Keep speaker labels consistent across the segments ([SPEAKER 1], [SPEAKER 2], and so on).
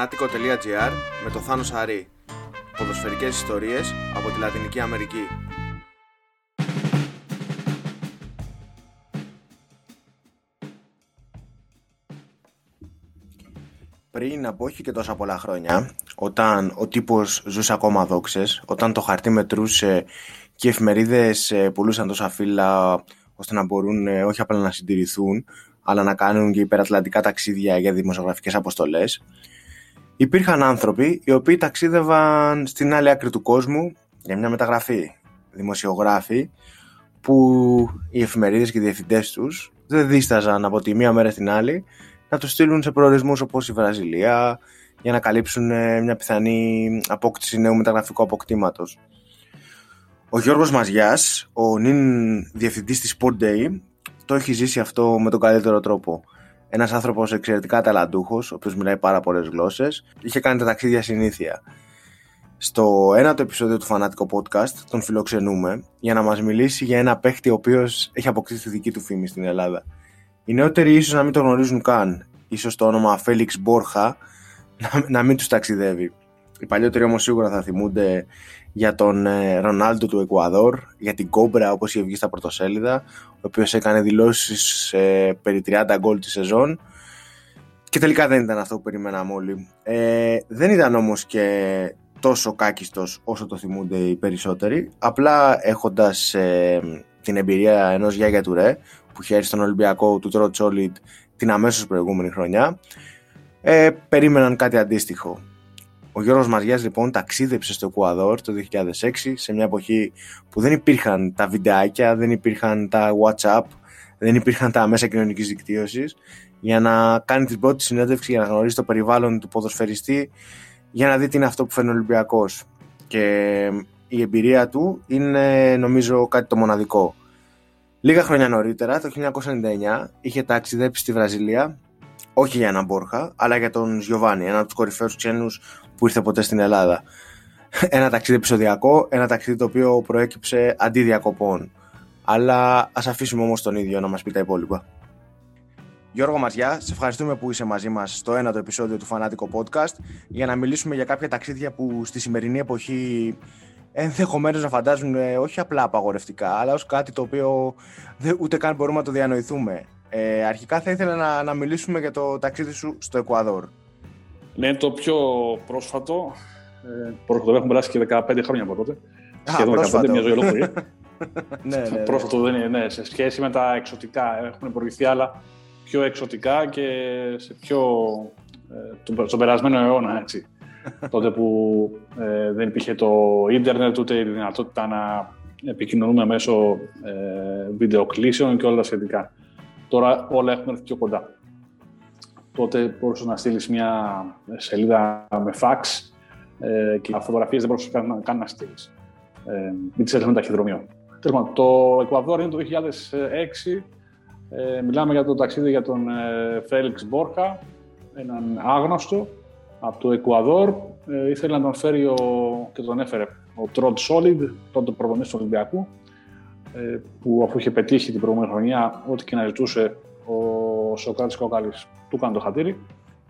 [SPEAKER 1] Φανάτικο.gr με το Θάνο Σαρή. Ποδοσφαιρικές ιστορίες από τη Λατινική Αμερική. Πριν από όχι και τόσα πολλά χρόνια, όταν ο τύπος ζούσε ακόμα δόξες, όταν το χαρτί μετρούσε και οι εφημερίδες ε, πουλούσαν τόσα φύλλα ώστε να μπορούν ε, όχι απλά να συντηρηθούν, αλλά να κάνουν και υπερατλαντικά ταξίδια για δημοσιογραφικές αποστολές, υπήρχαν άνθρωποι οι οποίοι ταξίδευαν στην άλλη άκρη του κόσμου για μια μεταγραφή. Δημοσιογράφοι που οι εφημερίδες και οι διευθυντές τους δεν δίσταζαν από τη μία μέρα στην άλλη να τους στείλουν σε προορισμούς όπως η Βραζιλία για να καλύψουν ε, μια πιθανή απόκτηση νέου μεταγραφικού αποκτήματος. Ο Γιώργος Μαζιάς, ο νυν διευθυντής της Sport Day, το έχει ζήσει αυτό με τον καλύτερο τρόπο. Ένας άνθρωπος εξαιρετικά ταλαντούχος, ο οποίος μιλάει πάρα πολλές γλώσσες, είχε κάνει τα ταξίδια συνήθεια. Στο ένατο επεισόδιο του Φανάτικο Podcast τον φιλοξενούμε για να μας μιλήσει για ένα παίχτη ο οποίος έχει αποκτήσει τη δική του φήμη στην Ελλάδα. Οι νεότεροι ίσως να μην το γνωρίζουν καν. σω το όνομα Φέληξ Μπόρχα να, να μην τους ταξιδεύει. Οι παλιότεροι όμως σίγουρα θα θυμούνται για τον ε, Ρονάλντο του Εκουαδόρ, για την Κόμπρα όπως είχε βγει στα πρωτοσέλιδα, ο οποίος έκανε δηλώσεις ε, περί 30 γκολ τη σεζόν και τελικά δεν ήταν αυτό που περιμέναμε όλοι. Ε, δεν ήταν όμως και τόσο κάκιστος όσο το θυμούνται οι περισσότεροι, απλά έχοντας ε, την εμπειρία ενός Γιάγια Τουρέ που χαίρει στον Ολυμπιακό του Τρότ Σόλιτ την αμέσως προηγούμενη χρονιά, ε, περίμεναν κάτι αντίστοιχο. Ο Γιώργος Μαριάς λοιπόν ταξίδεψε στο Εκουαδόρ το 2006 σε μια εποχή που δεν υπήρχαν τα βιντεάκια, δεν υπήρχαν τα WhatsApp, δεν υπήρχαν τα μέσα κοινωνικής δικτύωσης για να κάνει την πρώτη συνέντευξη για να γνωρίσει το περιβάλλον του ποδοσφαιριστή για να δει τι είναι αυτό που φέρνει ο Ολυμπιακός. Και η εμπειρία του είναι νομίζω κάτι το μοναδικό. Λίγα χρόνια νωρίτερα, το 1999, είχε ταξιδέψει στη Βραζιλία όχι για έναν Μπόρχα, αλλά για τον Γιωβάνι, ένα από τους κορυφαίους ξένους που ήρθε ποτέ στην Ελλάδα. Ένα ταξίδι επεισοδιακό, ένα ταξίδι το οποίο προέκυψε αντί διακοπών. Αλλά ας αφήσουμε όμως τον ίδιο να μας πει τα υπόλοιπα. Γιώργο Μαζιά, σε ευχαριστούμε που είσαι μαζί μας στο ένατο επεισόδιο του Φανάτικο Podcast για να μιλήσουμε για κάποια ταξίδια που στη σημερινή εποχή ενδεχομένως να φαντάζουν όχι απλά απαγορευτικά, αλλά ως κάτι το οποίο ούτε καν μπορούμε να το διανοηθούμε. Ε, αρχικά θα ήθελα να, να μιλήσουμε για το ταξίδι σου στο Εκουαδόρ.
[SPEAKER 2] Ναι, το πιο πρόσφατο. Ε, πρόσφατο, έχουν περάσει και 15 χρόνια από τότε. Σχεδόν 15, μια ζωή ολόκληρη. ναι, ναι, ναι, πρόσφατο δεν είναι, ναι, σε σχέση με τα εξωτικά. Έχουν προηγηθεί άλλα πιο εξωτικά και σε πιο, ε, στον περασμένο αιώνα, έτσι. τότε που ε, δεν υπήρχε το ίντερνετ, ούτε η δυνατότητα να επικοινωνούμε μέσω ε, βιντεοκλήσεων και όλα τα σχετικά. Τώρα όλα έχουν έρθει πιο κοντά. Τότε μπορούσες να στείλεις μια σελίδα με fax ε, και φωτογραφίες δεν μπορούσες καν, καν να στείλεις. Ε, μην τις με ταχυδρομείο. Το Εκουαδόρ είναι το 2006. Ε, μιλάμε για το ταξίδι για τον ε, Φέλιξ Μπόρχα, έναν άγνωστο από το Εκουαδόρ. Ε, ήθελε να τον φέρει ο, και τον έφερε ο Τροντ Σόλιντ, τότε προπονητής του Ολυμπιακού, ε, που αφού είχε πετύχει την προηγούμενη χρονιά, ό,τι και να ζητούσε ο Σοκράτης Κόκαλης, του έκανε το χατήρι.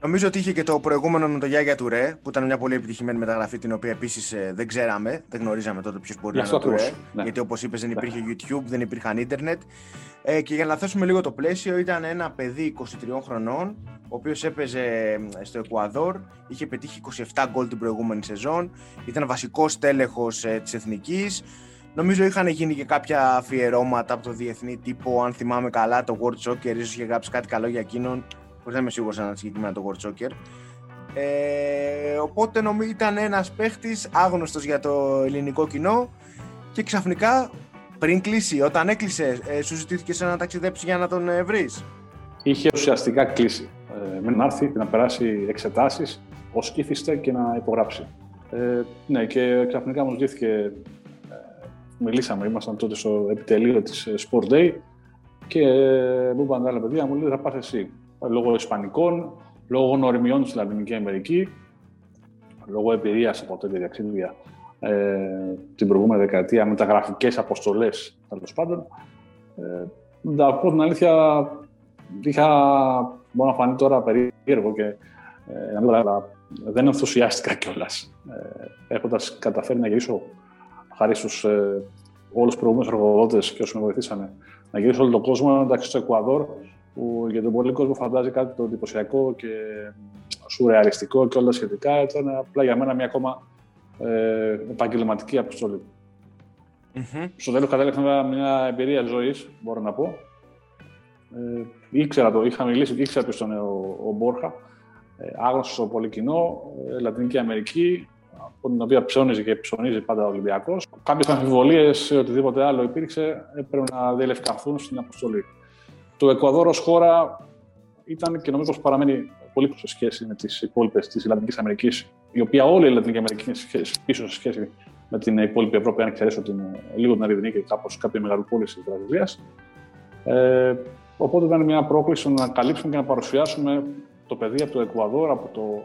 [SPEAKER 1] Νομίζω ότι είχε και το προηγούμενο με το Γιάγια Τουρέ, που ήταν μια πολύ επιτυχημένη μεταγραφή, την οποία επίσης ε, δεν ξέραμε, δεν γνωρίζαμε τότε ποιος μπορεί να είναι ο Τουρέ. Ναι. Γιατί όπως είπες, δεν υπήρχε YouTube, δεν υπήρχαν ίντερνετ. Ε, και για να θέσουμε λίγο το πλαίσιο, ήταν ένα παιδί 23 χρονών, ο οποίος έπαιζε ε, στο Εκουαδόρ, είχε πετύχει 27 γκολ την προηγούμενη σεζόν, ήταν βασικός τέλεχο ε, της εθνικής. Νομίζω είχαν γίνει και κάποια αφιερώματα από το διεθνή τύπο, αν θυμάμαι καλά, το World Soccer, ίσως είχε γράψει κάτι καλό για εκείνον, χωρίς να είμαι σίγουρος αν συγκεκριμένα το World Soccer. Ε, οπότε νομίζω ήταν ένας παίχτης άγνωστος για το ελληνικό κοινό και ξαφνικά πριν κλείσει, όταν έκλεισε, ε, σου ζητήθηκε σε να ταξιδέψει για να τον ε, βρεις.
[SPEAKER 2] Είχε ουσιαστικά κλείσει. Ε, να έρθει να περάσει εξετάσεις ως ήθιστε και να υπογράψει. Ε, ναι, και ξαφνικά μου ζητήθηκε μιλήσαμε, ήμασταν τότε στο επιτελείο της ε, Sport Day και ε, μου είπαν άλλα παιδιά, μου λέει θα πας εσύ. Λόγω Ισπανικών, λόγω γνωριμιών στη Λατινική Αμερική, λόγω εμπειρίας από τέτοια διαξίδια ε, την προηγούμενη δεκαετία, μεταγραφικές αποστολές, τέλος πάντων. Ε, να πω την αλήθεια, είχα, μπορεί να φανεί τώρα περίεργο και ε, αλλά δεν ενθουσιάστηκα κιόλας. Ε, Έχοντας καταφέρει να γυρίσω, χάρη στους ε, όλους τους προηγούμενους εργοδότες και όσους με βοηθήσανε, να γυρίσω όλο τον κόσμο, εντάξει, στο Εκουαδόρ, που για τον πολύ κόσμο φαντάζει κάτι το εντυπωσιακό και σουρεαλιστικό και όλα σχετικά. Ήταν απλά για μένα μια ακόμα ε, επαγγελματική αποστολή. Mm-hmm. Στο τέλος κατέληξα μια εμπειρία ζωής, μπορώ να πω. Ε, ήξερα το, είχα μιλήσει και ήξερα ποιος ήταν ο, ο Μπόρχα. Ε, άγνωστος στο πολύ κοινό, ε, Λατινική Αμερική, από την οποία ψώνιζε και ψωνίζει πάντα ο Ολυμπιακός. Κάποιες αμφιβολίες ή οτιδήποτε άλλο υπήρξε, έπρεπε να διελευκανθούν στην αποστολή. Το Εκουαδόρ ως χώρα ήταν και νομίζω πως παραμένει πολύ σε σχέση με τις υπόλοιπες της Λατινικής Αμερικής, η οποία όλη η Λατινική Αμερική είναι πίσω σε σχέση με την υπόλοιπη Ευρώπη, αν εξαιρέσω την, λίγο την Αριδινή και κάπως κάποια μεγαλοπόλη της Βραζιλίας. Ε, οπότε ήταν μια πρόκληση να καλύψουμε και να παρουσιάσουμε το παιδί από το Εκουαδόρ, από το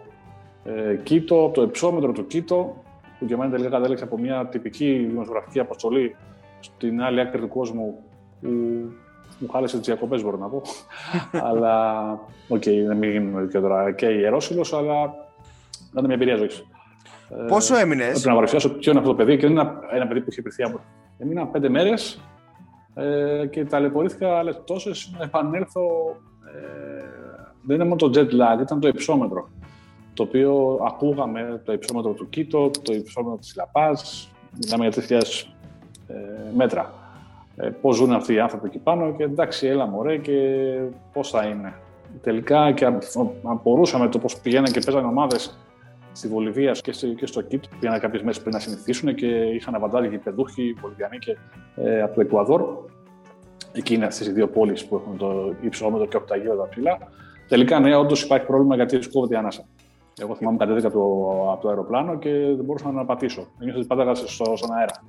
[SPEAKER 2] ε, Κίτο, το υψόμετρο του Κίτο, που για μένα τελικά κατέληξε από μια τυπική δημοσιογραφική αποστολή στην άλλη άκρη του κόσμου, που μου χάλεσε τις διακοπές, μπορώ να πω. αλλά, okay, δεν μην γίνουμε και τώρα και ιερόσυλοι, αλλά ήταν μια εμπειρία ζωής.
[SPEAKER 1] Ε, Πόσο έμεινες;
[SPEAKER 2] Πρέπει να παρουσιάσω ποιο είναι αυτό το παιδί και δεν είναι ένα παιδί που είχε κριθεί από. Έμεινα πέντε μέρες ε, και ταλαιπωρήθηκα άλλες τόσες να επανέλθω. Ε, δεν είναι μόνο το jet lag, ήταν το υψόμετρο. Το οποίο ακούγαμε το υψόμετρο του Κίτο, το υψόμετρο της Λα Πας, μιλάμε για 3.000 ε, μέτρα. Ε, πώς ζουν αυτοί οι άνθρωποι εκεί πάνω και εντάξει, έλα μωρέ και πώς θα είναι. Τελικά και απορούσαμε το πώς πηγαίναν και παίζανε ομάδες στη Βολιβία και, στο, και στο Κίτο. Πήγαν κάποιες μέρες πριν να συνηθίσουν και είχαν αβαντάρει και παιδούχοι, Βολιβιανοί και ε, από το Εκουαδόρ. Εκεί είναι αυτές οι δύο πόλεις που έχουν το υψόμετρο και από τα γύρω τα ψηλά. Τελικά, ναι, όντως υπάρχει πρόβλημα γιατί κόβεται η ανάσα. Εγώ θυμάμαι κατέβηκα το, από το αεροπλάνο και δεν μπορούσα να πατήσω. Νιώθω ότι πάταγα στον αέρα.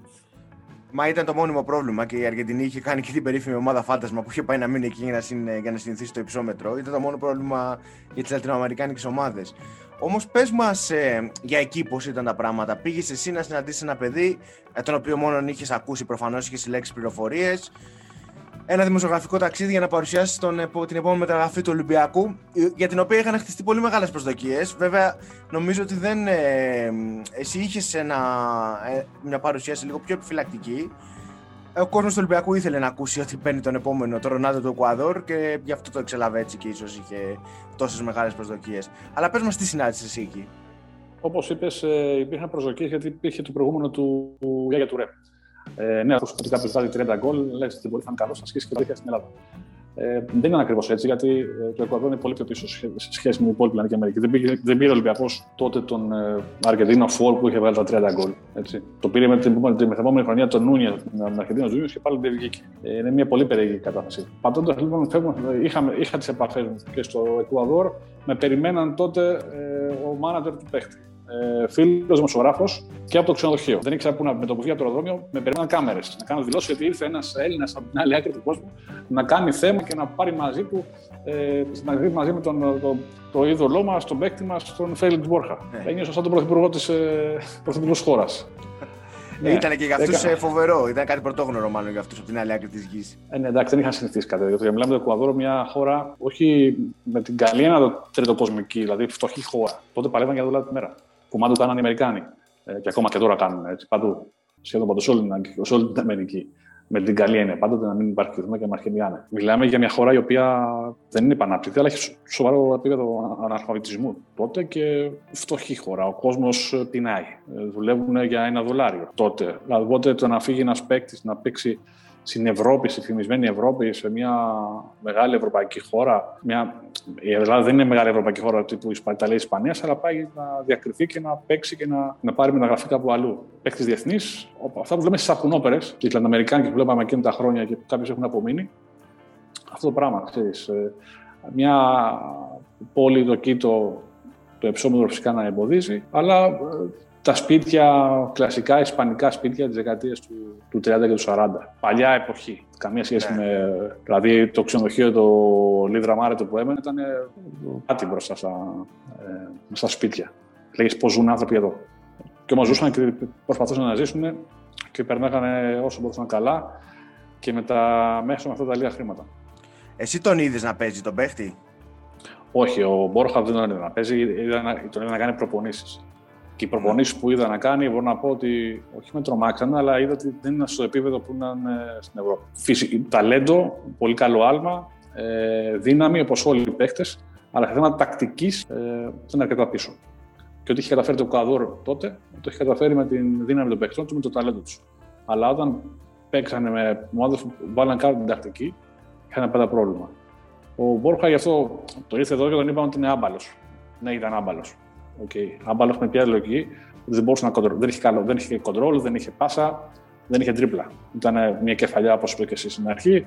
[SPEAKER 1] Μα ήταν το μόνιμο πρόβλημα και η Αργεντινή είχε κάνει και την περίφημη ομάδα Φάντασμα που είχε πάει να μείνει εκεί για να, συν, για να συνηθίσει το υψόμετρο. Ήταν το μόνο πρόβλημα για τις λατινοαμερικάνικες ομάδες. Όμως πες μας ε, για εκεί πώς ήταν τα πράγματα. Πήγες εσύ να συναντήσεις ένα παιδί, ε, τον οποίο μόνο είχες ακούσει προφανώς, είχες συλλέξει πληροφορίες ένα δημοσιογραφικό ταξίδι για να παρουσιάσει τον, την επόμενη μεταγραφή του Ολυμπιακού, για την οποία είχαν χτιστεί πολύ μεγάλες προσδοκίες. Βέβαια, νομίζω ότι δεν. Ε, εσύ είχες ε, μια παρουσίαση λίγο πιο επιφυλακτική. Ε, ο κόσμος του Ολυμπιακού ήθελε να ακούσει ότι παίρνει τον επόμενο, τον Ρονάδο του Εκουαδόρ και γι' αυτό το εξέλαβε έτσι και ίσως είχε τόσες μεγάλες προσδοκίες. Αλλά πες μας τι συνάντησες εσύ εκεί.
[SPEAKER 2] Όπως είπες, υπήρχαν προσδοκίες γιατί υπήρχε το προηγούμενο του Γιάγια Τουρέ. Ε, ναι, αφού ότι κάποιο βάζει 30 γκολ, λες ότι μπορεί να είναι καλός, θα σχίσει και το στην Ελλάδα. Ε, δεν είναι ακριβώς έτσι, γιατί ε, το Εκουαδόρ είναι πολύ πιο πίσω σε σχέση με την υπόλοιπη Λατινική Αμερική. Δεν, πήγε, δεν πήρε ο Ολυμπιακός τότε τον ε, Αργεντίνο Φόρ που είχε βγάλει τα 30 γκολ. Το πήρε με την, την μεθεπόμενη χρονιά τον Νούνια, τον Αργεντίνο Ζούνιο και πάλι δεν βγήκε. Ε, είναι μια πολύ περίεργη κατάσταση. Πατώντας λοιπόν, είχα, είχα τις επαφές μου και στο Εκουαδόρ, με περιμέναν τότε ε, ο μάνατζερ του παίχτη ε, φίλος δημοσιογράφος και από το ξενοδοχείο. Δεν ήξερα πού να με το που από το αεροδρόμιο, με περιμέναν κάμερες. Να κάνω δηλώσεις γιατί ήρθε ένας Έλληνας από την άλλη άκρη του κόσμου να κάνει θέμα και να πάρει μαζί του ε, μαζί με τον, το, το είδωλό μας, τον παίκτη μας, τον Φέλιντ Μπόρχα. Ναι. Ένιωσα σαν τον πρωθυπουργό της ε, χώρας.
[SPEAKER 1] Ναι, ήταν και για αυτούς ε, φοβερό. Ήταν κάτι πρωτόγνωρο, μάλλον για αυτούς από την άλλη άκρη της γης.
[SPEAKER 2] Ε, ναι, εντάξει, δεν είχαν συνηθίσει κάτι τέτοιο. Μιλάμε για το Εκουαδόρο, μια χώρα, όχι με την καλή ένα τριτοκοσμική, δηλαδή φτωχή χώρα. Τότε παλεύαν για δουλειά τη μέρα που μάλλον κάνανε οι Αμερικάνοι. Ε, και ακόμα και τώρα κάνουν έτσι, παντού. Σχεδόν παντού, σε όλη, την Αμερική. Με την καλή έννοια. Πάντοτε να μην υπάρχει κλειδμό και να αρχιδιάνε. Μιλάμε για μια χώρα η οποία δεν είναι επανάπτυκτη, αλλά έχει σοβαρό επίπεδο αναλφαβητισμού τότε και φτωχή χώρα. Ο κόσμος πεινάει. Ε, δουλεύουν για ένα δολάριο τότε. Δηλαδή, οπότε το να φύγει ένας παίκτης να παίξει στην Ευρώπη, στη φημισμένη Ευρώπη, σε μια μεγάλη ευρωπαϊκή χώρα. Μια... Η Ελλάδα δεν είναι μεγάλη ευρωπαϊκή χώρα τύπου Ιταλία, Ισπανίας, αλλά πάει να διακριθεί και να παίξει και να, να πάρει μεταγραφή κάπου αλλού. Παίκτης διεθνής, αυτά που λέμε στι σαπουνόπερες, οι Λατινοαμερικάνοι που βλέπαμε εκείνα τα χρόνια και κάποιοι έχουν απομείνει. Αυτό το πράγμα, ξέρεις, ε, Μια πόλη, το Κίτο, το εψόμετρο φυσικά να εμποδίζει, αλλά ε, τα σπίτια, κλασικά ισπανικά σπίτια της δεκαετίας του, του 30 και του 40. Παλιά εποχή. Καμία σχέση ναι. με... Δηλαδή το ξενοδοχείο, το Λίδρα Μάρετο που έμενε ήταν κάτι μπροστά στα, ε, στα σπίτια. Λέγεις πώς ζουν άνθρωποι εδώ. Και όμως ζούσαν και προσπαθούσαν να ζήσουν και περνάγανε όσο μπορούσαν καλά και με τα μέσα με αυτά τα λίγα χρήματα.
[SPEAKER 1] Εσύ τον είδες να παίζει τον παίχτη;
[SPEAKER 2] Όχι, ο Μπόρχα δεν τον είδε να παίζει, τον είδε να κάνει προπονήσεις. Και οι προπονήσεις που είδα να κάνει, μπορώ να πω ότι όχι με τρομάξανε, αλλά είδα ότι δεν είναι στο επίπεδο που ήταν στην Ευρώπη. Φυσικό, ταλέντο, πολύ καλό άλμα, ε, δύναμη όπως όλοι οι παίχτε, αλλά σε θέματα τακτικής ε, δεν είναι αρκετά πίσω. Και ό,τι είχε καταφέρει το Κουαδόρ τότε, το είχε καταφέρει με την δύναμη των παιχτών του, με το ταλέντο τους. Αλλά όταν παίξανε με ομάδες που βάλαν κάτω την τακτική, είχαν ένα πέντε πρόβλημα. Ο Μπόρχα γι' αυτό το ήρθε εδώ και τον είπαμε ότι είναι άμπαλος. Ναι, ήταν άμπαλος. Okay. Άμπαλο με ποια λογική, δεν μπορούσε να κοντρόλ. Δεν είχε, καλό, δεν είχε κοντρόλ, δεν είχε πάσα, δεν είχε τρίπλα. Ήταν μια κεφαλιά, όπως είπε και εσύ στην αρχή,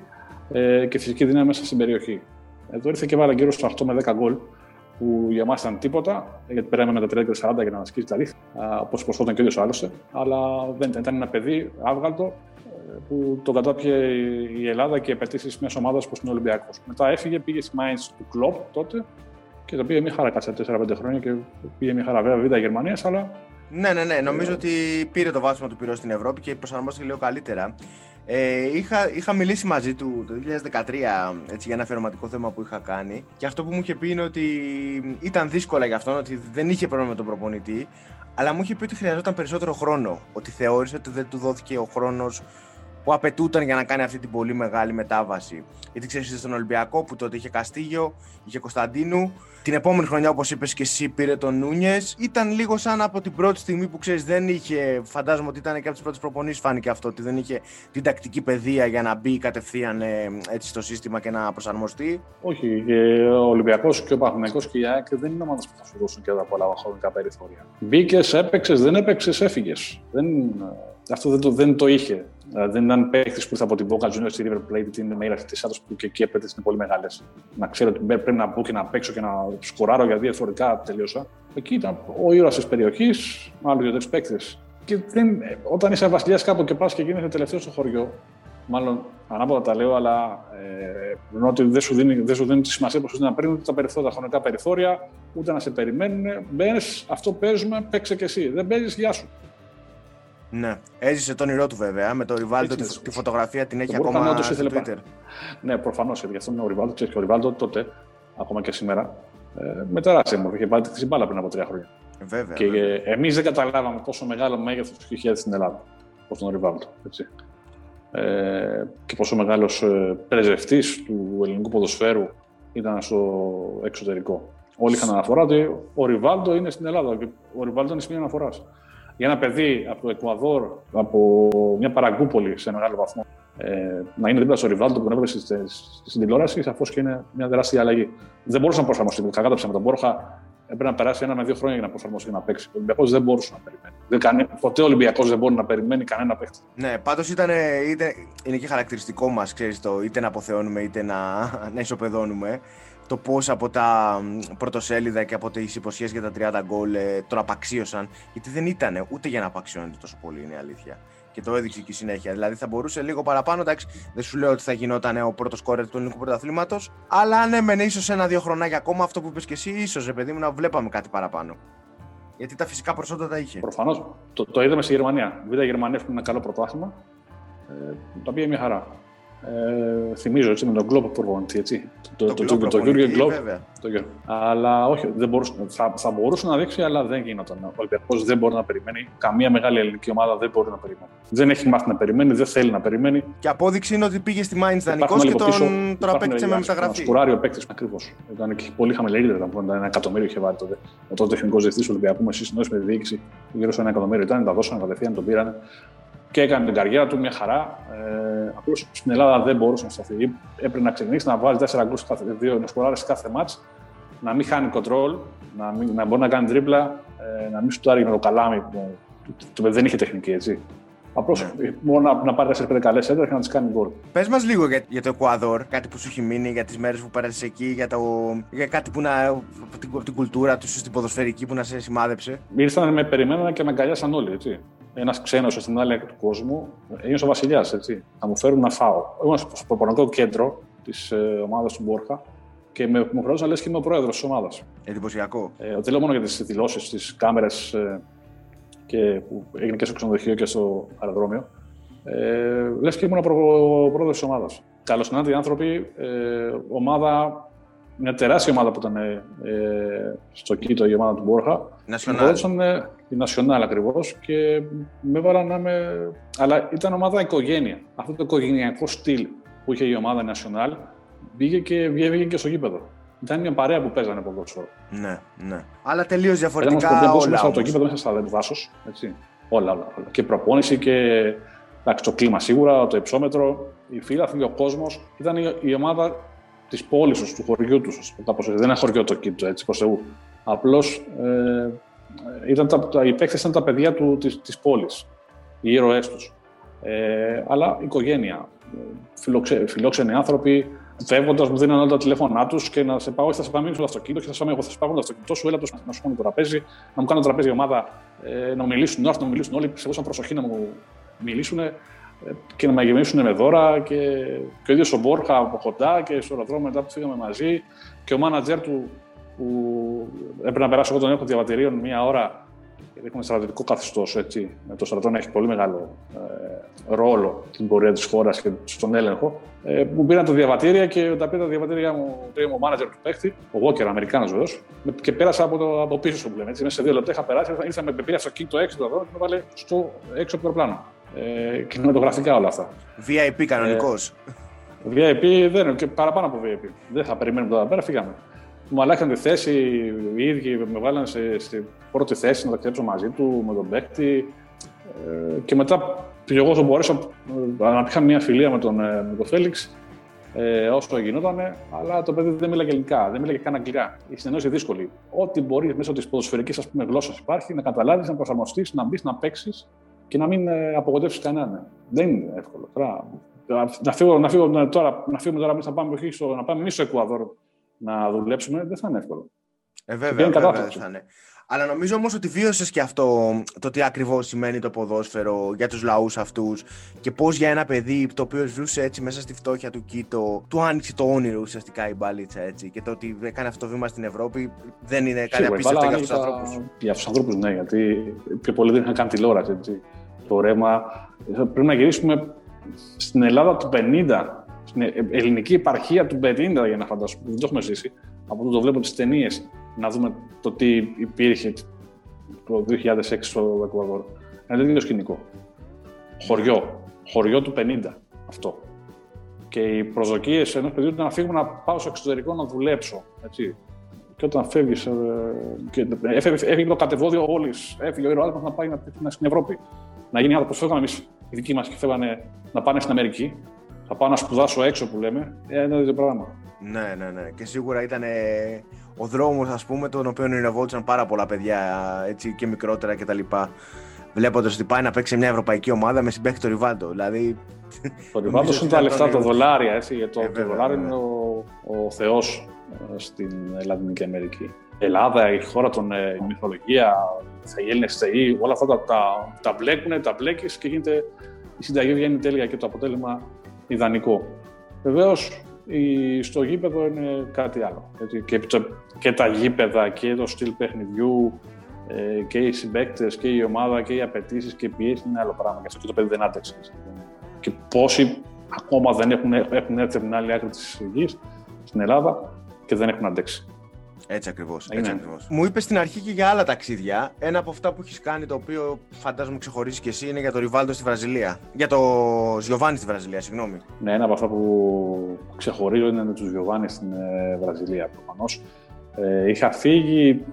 [SPEAKER 2] ε, και φυσική δύναμη μέσα στην περιοχή. Εδώ ήρθε και βάλα γύρω στο 8 με 10 γκολ, που για μας ήταν τίποτα, γιατί περάμε με τα 30 και 40 για να ασκήσει τα ρίχα, όπως προσφόταν και ο ίδιος άλλωστε. Αλλά δεν ήταν. Ήταν ένα παιδί άβγαλτο, που το κατάπιε η Ελλάδα και οι απαιτήσεις μιας ομάδας που είναι Ολυμπιακός. Μετά έφυγε, πήγε στη Μάιντ του κλοπ τότε και το πήγε μια χαρά κάτσε 4-5 χρόνια και πήγε μια χαρά. Βέβαια, β' Γερμανίας, αλλά.
[SPEAKER 1] Ναι, ναι, ναι. Νομίζω ότι πήρε το βάθμο του πυρός στην Ευρώπη και προσαρμόστηκε λίγο καλύτερα. Ε, είχα, είχα μιλήσει μαζί του το 2013 έτσι, για ένα αφιερωματικό θέμα που είχα κάνει και αυτό που μου είχε πει είναι ότι ήταν δύσκολα για αυτόν, ότι δεν είχε πρόβλημα με τον προπονητή, αλλά μου είχε πει ότι χρειαζόταν περισσότερο χρόνο. Ότι θεώρησε ότι δεν του δόθηκε ο χρόνος που απαιτούταν για να κάνει αυτή την πολύ μεγάλη μετάβαση. Γιατί ξέρεις, στον Ολυμπιακό που τότε είχε Καστίγιο, είχε Κωνσταντίνου. Την επόμενη χρονιά, όπως είπες και εσύ, πήρε τον Νούνιες. Ήταν λίγο σαν από την πρώτη στιγμή που ξέρεις, δεν είχε. Φαντάζομαι ότι ήταν και από τις πρώτες προπονήσεις, φάνηκε αυτό, ότι δεν είχε την τακτική παιδεία για να μπει κατευθείαν ε, έτσι στο σύστημα και να προσαρμοστεί.
[SPEAKER 2] Όχι. ο Ολυμπιακός και ο Παθηναϊκός και η ΑΕΚ δεν είναι ομάδες που θα σου δώσουν και τα πολλά χρονικά περιθώρια. Μπήκες, έπαιξες, δεν έπαιξες, έφυγες. Δεν αυτό δεν το, δεν το είχε. Δεν ήταν παίχτη που ήρθε από την Boca Juniors στη River Plate, την Μέιρα τη Άντο που και εκεί έπαιζε είναι πολύ μεγάλες. Να ξέρω ότι πρέπει να μπω και να παίξω και να σκοράρω γιατί διαφορετικά τελείωσα. Εκεί ήταν ο ήρωας της περιοχής, μάλλον δύο-τρεις παίκτες. Και δεν, όταν είσαι βασιλιάς κάπου και πας και γίνεσαι τελευταίος στο χωριό, μάλλον ανάποδα τα λέω, αλλά ε, ότι δεν σου, δίνει, δεν σου δίνει τη σημασία που σου δίνει να παίρνει ούτε τα περιθώρια, τα χρονικά περιθώρια, ούτε να σε περιμένουν. Μπαίνεις, αυτό παίζουμε, παίξε και εσύ. Δεν παίζεις, γεια σου.
[SPEAKER 1] Ναι. Έζησε τον όνειρό του βέβαια. Με το Ριβάλτο τη, τη φωτογραφία την έχει ακόμα στο Twitter.
[SPEAKER 2] Ναι, προφανώς. Γιατί αυτό είναι ο Ριβάλτο. και ο Ριβάλτο τότε, ακόμα και σήμερα, ε, με τεράστια μορφή. Είχε πάρει τη μπάλα πριν από τρία χρόνια.
[SPEAKER 1] Ε, βέβαια.
[SPEAKER 2] Και ε, εμείς δεν καταλάβαμε πόσο μεγάλο μέγεθος του είχε στην Ελλάδα. Όπω τον Ριβάλτο. Έτσι. Ε, και πόσο μεγάλος ε, πρεσβευτής του ελληνικού ποδοσφαίρου ήταν στο εξωτερικό. Όλοι είχαν αναφορά ότι ο Ριβάλτο είναι στην Ελλάδα και ο Ριβάλτο είναι σημείο αναφοράς για ένα παιδί από το Εκουαδόρ, από μια παραγκούπολη σε μεγάλο βαθμό, ε, να είναι δίπλα στο Ριβάλτο που τον έβλεπε στην τηλεόραση, σαφώς και είναι μια τεράστια αλλαγή. Δεν μπορούσε να προσαρμοστεί. Κακά με τον Μπόρχα έπρεπε να περάσει ένα με δύο χρόνια για να προσαρμοστεί και να παίξει. Ο Ολυμπιακός δεν μπορούσε να περιμένει. Δεν κανε... Ποτέ ο Ολυμπιακός δεν μπορεί να περιμένει κανένα παίχτη.
[SPEAKER 1] Ναι, πάντως είναι και χαρακτηριστικό μας, είτε να αποθεώνουμε είτε να, να ισοπεδώνουμε το πώς από τα πρωτοσέλιδα και από τις υποσχέσεις για τα 30 γκολ ε, τον απαξίωσαν. Γιατί δεν ήταν ούτε για να απαξιώνεται τόσο πολύ, είναι η αλήθεια. Και το έδειξε και η συνέχεια. Δηλαδή θα μπορούσε λίγο παραπάνω. Εντάξει, δεν σου λέω ότι θα γινόταν ο πρώτος κόρε του ελληνικού πρωταθλήματος. Αλλά ναι, μεν ίσως ένα-δύο χρονάκια ακόμα αυτό που είπες και εσύ, ίσως ρε παιδί μου να βλέπαμε κάτι παραπάνω. Γιατί τα φυσικά προσόντα τα είχε.
[SPEAKER 2] Προφανώς. Το, το είδαμε στη Γερμανία. Β' Γερμανία έχουν ένα καλό πρωτάθλημα. Ε, τα πήγε μια χαρά. Ε, θυμίζω έτσι με τον Γκλόπ προπονητή, έτσι.
[SPEAKER 1] Το, το, το, το, Γιώργο Γκλόπ.
[SPEAKER 2] Αλλά όχι, δεν μπορούσε, θα, θα μπορούσε να δείξει, αλλά δεν γίνονταν. Ο Ολυμπιακός δεν μπορεί να περιμένει. Καμία μεγάλη ελληνική ομάδα δεν μπορεί να περιμένει. Δεν έχει μάθει να περιμένει, δεν θέλει να περιμένει.
[SPEAKER 1] Και απόδειξη είναι ότι πήγε στη Μάιντς δανεικός και τον, τον απέκτησε με μεταγραφή.
[SPEAKER 2] Σκουράρει ο παίκτη ακριβώς. Ήταν και πολύ χαμηλή, ήταν ένα εκατομμύριο είχε βάλει τότε. Ο τότε τεχνικός διευθυντή του Ολυμπιακού με συνεννόηση με τη διοίκηση γύρω σε ένα εκατομμύριο ήταν, τα δώσαν κατευθείαν, τον πήραν και έκανε την καριέρα του μια χαρά. Ε, Απλώς στην Ελλάδα δεν μπορούσε να σταθεί. Έπρεπε να ξεκινήσει να βάλει 4 γκολ κάθε δύο, να σκοράρεις κάθε μάτς, να μην χάνει κοντρόλ, να, μην, να μπορεί να κάνει τρίπλα, ε, να μην σουτάρει με το καλάμι που το, το, δεν είχε τεχνική έτσι. Απλώς ναι. μόνο να, να πάρει 4-5 καλές έντρες και να τις κάνει γκολ.
[SPEAKER 1] Πες μας λίγο για, για το Εκουαδόρ, κάτι που σου έχει μείνει, για τις μέρες που πέρασες εκεί, για, το, για κάτι που να. την, την κουλτούρα του, στην ποδοσφαιρική που να σε σημάδεψε.
[SPEAKER 2] Ήρθαν με περιμέναν και με αγκαλιάσαν όλοι. Έτσι ένας ξένος στην άλλη του κόσμου, είναι ο βασιλιάς. Να μου φέρουν να φάω. Ήμουν στο προπονικό κέντρο της ε, ομάδας του Μπόρχα και με, μου να λες και είμαι ο πρόεδρος της ομάδας.
[SPEAKER 1] Εντυπωσιακό.
[SPEAKER 2] Ε, δεν λέω μόνο για τις δηλώσεις, τις κάμερες ε, και που έγινε και στο ξενοδοχείο και στο αεροδρόμιο. Ε, λες και ήμουν προ, πρόεδρος της ομάδας. Καλώς οι άνθρωποι, ε, ομάδα, μια τεράστια ομάδα που ήταν ε, στο Κίτο, η ομάδα του Μπόρχα.
[SPEAKER 1] Νασιονάλ.
[SPEAKER 2] η Νασιονάλ ακριβώς και με έβαλαν να είμαι. Αλλά ήταν ομάδα οικογένεια. Αυτό το οικογενειακό στυλ που είχε η ομάδα Νασιονάλ μπήκε και βγήκε και στο γήπεδο. Ήταν μια παρέα που παίζανε ποδόσφαιρο.
[SPEAKER 1] Ναι, ναι. Αλλά τελείως διαφορετικά. Ήταν
[SPEAKER 2] όλα. Μέσα το γήπεδο, μέσα στα δάσο. Όλα, όλα, όλα. Και προπόνηση και εντάξει, το κλίμα σίγουρα, το υψόμετρο, οι φίλαθλοι, ο κόσμος. Ήταν η, η ομάδα της πόλης τους, του χωριού τους. Δεν είναι χωριό το κήτο, έτσι προς Θεού. Απλώς ε, ήταν τα, οι παίκτες ήταν τα παιδιά του, της, της πόλης, οι ήρωές τους. Ε, αλλά οικογένεια, φιλοξε, φιλόξενοι άνθρωποι, φεύγοντας μου δίνανε όλα τα τηλέφωνά τους και να σε πάω, θα σε πάμε στο αυτοκίνητο και θα σε πάω, εγώ θα σε πάω στο αυτοκίνητο σου, έλα να σου κάνω το τραπέζι, να μου κάνω τραπέζι η ομάδα, ε, να μιλήσουν, να μου μιλήσουν όλοι, σε προσοχή να μου μιλήσουν ε, και να με γεμίσουν με δώρα και, και ο ίδιος ο Μπόρχα από κοντά και στο αεροδρόμιο μετά που φύγαμε μαζί και ο μάνατζερ του που έπρεπε να περάσω εγώ τον έλεγχο διαβατηρίων μία ώρα γιατί έχουμε στρατιωτικό καθεστώς. Το στρατό έχει πολύ μεγάλο ε, ρόλο στην πορεία της χώρας και στον έλεγχο. Ε, μου πήραν τα διαβατήρια και τα πήρα τα διαβατήρια μου, πήρε ο μάνατζερ του παίχτη, ο Walker, Αμερικάνος βεβαίω, και πέρασα από, το, από πίσω σου που λέμε. Έτσι, μέσα σε δύο λεπτά είχα περάσει, ήρθα με πήρε στο κίνητο έξω εδώ και με βάλε στο έξω από το πλάνο. Ε, κινηματογραφικά όλα αυτά.
[SPEAKER 1] VIP κανονικός.
[SPEAKER 2] Ε, VIP δεν είναι και παραπάνω από VIP. Δεν θα περιμένουμε εδώ πέρα, φύγαμε μου αλλάξαν τη θέση οι ίδιοι, με βάλαν σε, σε πρώτη θέση να ταξιδέψω μαζί του, με τον παίκτη. Ε, και μετά εγώ όσο μπορέσα, αναπτύχαμε μια φιλία με τον, ε, με τον Φέληξ, ε, όσο γινόταν, αλλά το παιδί δεν μίλαγε ελληνικά, δεν μίλαγε καν αγγλικά. Η συνεννόηση δύσκολη. Ό,τι μπορείς μέσω της ποδοσφαιρικής γλώσσας υπάρχει, να καταλάβεις, να προσαρμοστείς, να μπεις, να παίξεις και να μην ε, απογοητεύσει κανέναν. Δεν είναι εύκολο. Τώρα, να, φύγω, να, φύγω, τώρα, να φύγουμε τώρα, να πάμε, να πάμε εμείς στο Εκουαδόρ να δουλέψουμε, δεν θα είναι εύκολο.
[SPEAKER 1] Ε, βέβαια, βέβαια δεν θα είναι. Αλλά νομίζω όμως ότι βίωσες και αυτό το τι ακριβώς σημαίνει το ποδόσφαιρο για τους λαούς αυτούς και πώς για ένα παιδί το οποίο ζούσε έτσι μέσα στη φτώχεια του Κίτο, του άνοιξε το όνειρο ουσιαστικά η μπαλίτσα έτσι. Και το ότι έκανε αυτό το βήμα στην Ευρώπη δεν είναι κάτι απίστευτο για αυτούς τους ανθρώπους.
[SPEAKER 2] Για αυτούς τους ανθρώπους, ναι, γιατί πιο πολλοί δεν είχαν καν τηλεόραση. Έτσι. Το ρέμα. Πρέπει να γυρίσουμε στην Ελλάδα του 50 στην ελληνική επαρχία του 50 για να φανταστούμε, δεν το έχουμε ζήσει, από το, το βλέπω τις ταινίες, να δούμε το τι υπήρχε το 2006 στο Εκουαδόρ. Ένα τέτοιο σκηνικό. Χωριό. Χωριό του 50. Αυτό. Και οι προσδοκίες ενός παιδιού ήταν να φύγουμε να πάω στο εξωτερικό να δουλέψω. Έτσι. Και όταν φεύγεις. Ε, έφυγε το κατεβόδιο όλης. Έφυγε ο ήρωάς να πάει να, να, στην Ευρώπη. Να γίνει άνθρωπο. Φεύγαμε εμείς οι δικοί μας και φεύγανε να πάνε στην Αμερική θα πάω να σπουδάσω έξω που λέμε, ε, είναι το πράγμα.
[SPEAKER 1] Ναι, ναι, ναι. Και σίγουρα ήταν ο δρόμος, ας πούμε, τον οποίο ονειρευόντουσαν πάρα πολλά παιδιά έτσι, και μικρότερα κτλ. Βλέποντας ότι πάει να παίξει μια ευρωπαϊκή ομάδα με συμπέχτη το Ριβάλτο. Δηλαδή.
[SPEAKER 2] Το Ριβάλτος είναι τα λεφτά, τα δολάρια. Έτσι, γιατί το, ε, το δολάριο είναι ο, ο Θεός ε, στην Λατινική Αμερική. Η Ελλάδα, η χώρα των ε, η μυθολογία, οι Έλληνε θεοί, όλα αυτά τα, τα, τα μπλέκουν, τα μπλέκεις και γίνεται η συνταγή βγαίνει τέλεια και το αποτέλεσμα ιδανικό. Βεβαίως, στο γήπεδο είναι κάτι άλλο. Και, και τα γήπεδα και το στυλ παιχνιδιού ε, και οι συμπαίκτες και η ομάδα και οι απαιτήσεις και οι πιέσεις είναι άλλο πράγμα. Γι' αυτό και το παιδί δεν άντεξε. Και πόσοι ακόμα δεν έχουν, έχουν έρθει από την άλλη άκρη της γης στην Ελλάδα και δεν έχουν αντέξει.
[SPEAKER 1] Έτσι ακριβώς. Ακριβώς. Μου είπες στην αρχή και για άλλα ταξίδια. Ένα από αυτά που έχεις κάνει, το οποίο φαντάζομαι ξεχωρίζεις και εσύ, είναι για το Ριβάλτο στη Βραζιλία. Για το Γιωβάνι στη Βραζιλία, συγγνώμη.
[SPEAKER 2] Ναι, ένα από αυτά που ξεχωρίζω είναι με τους Γιωβάνις στην ε, Βραζιλία προφανώς. Ε, είχα φύγει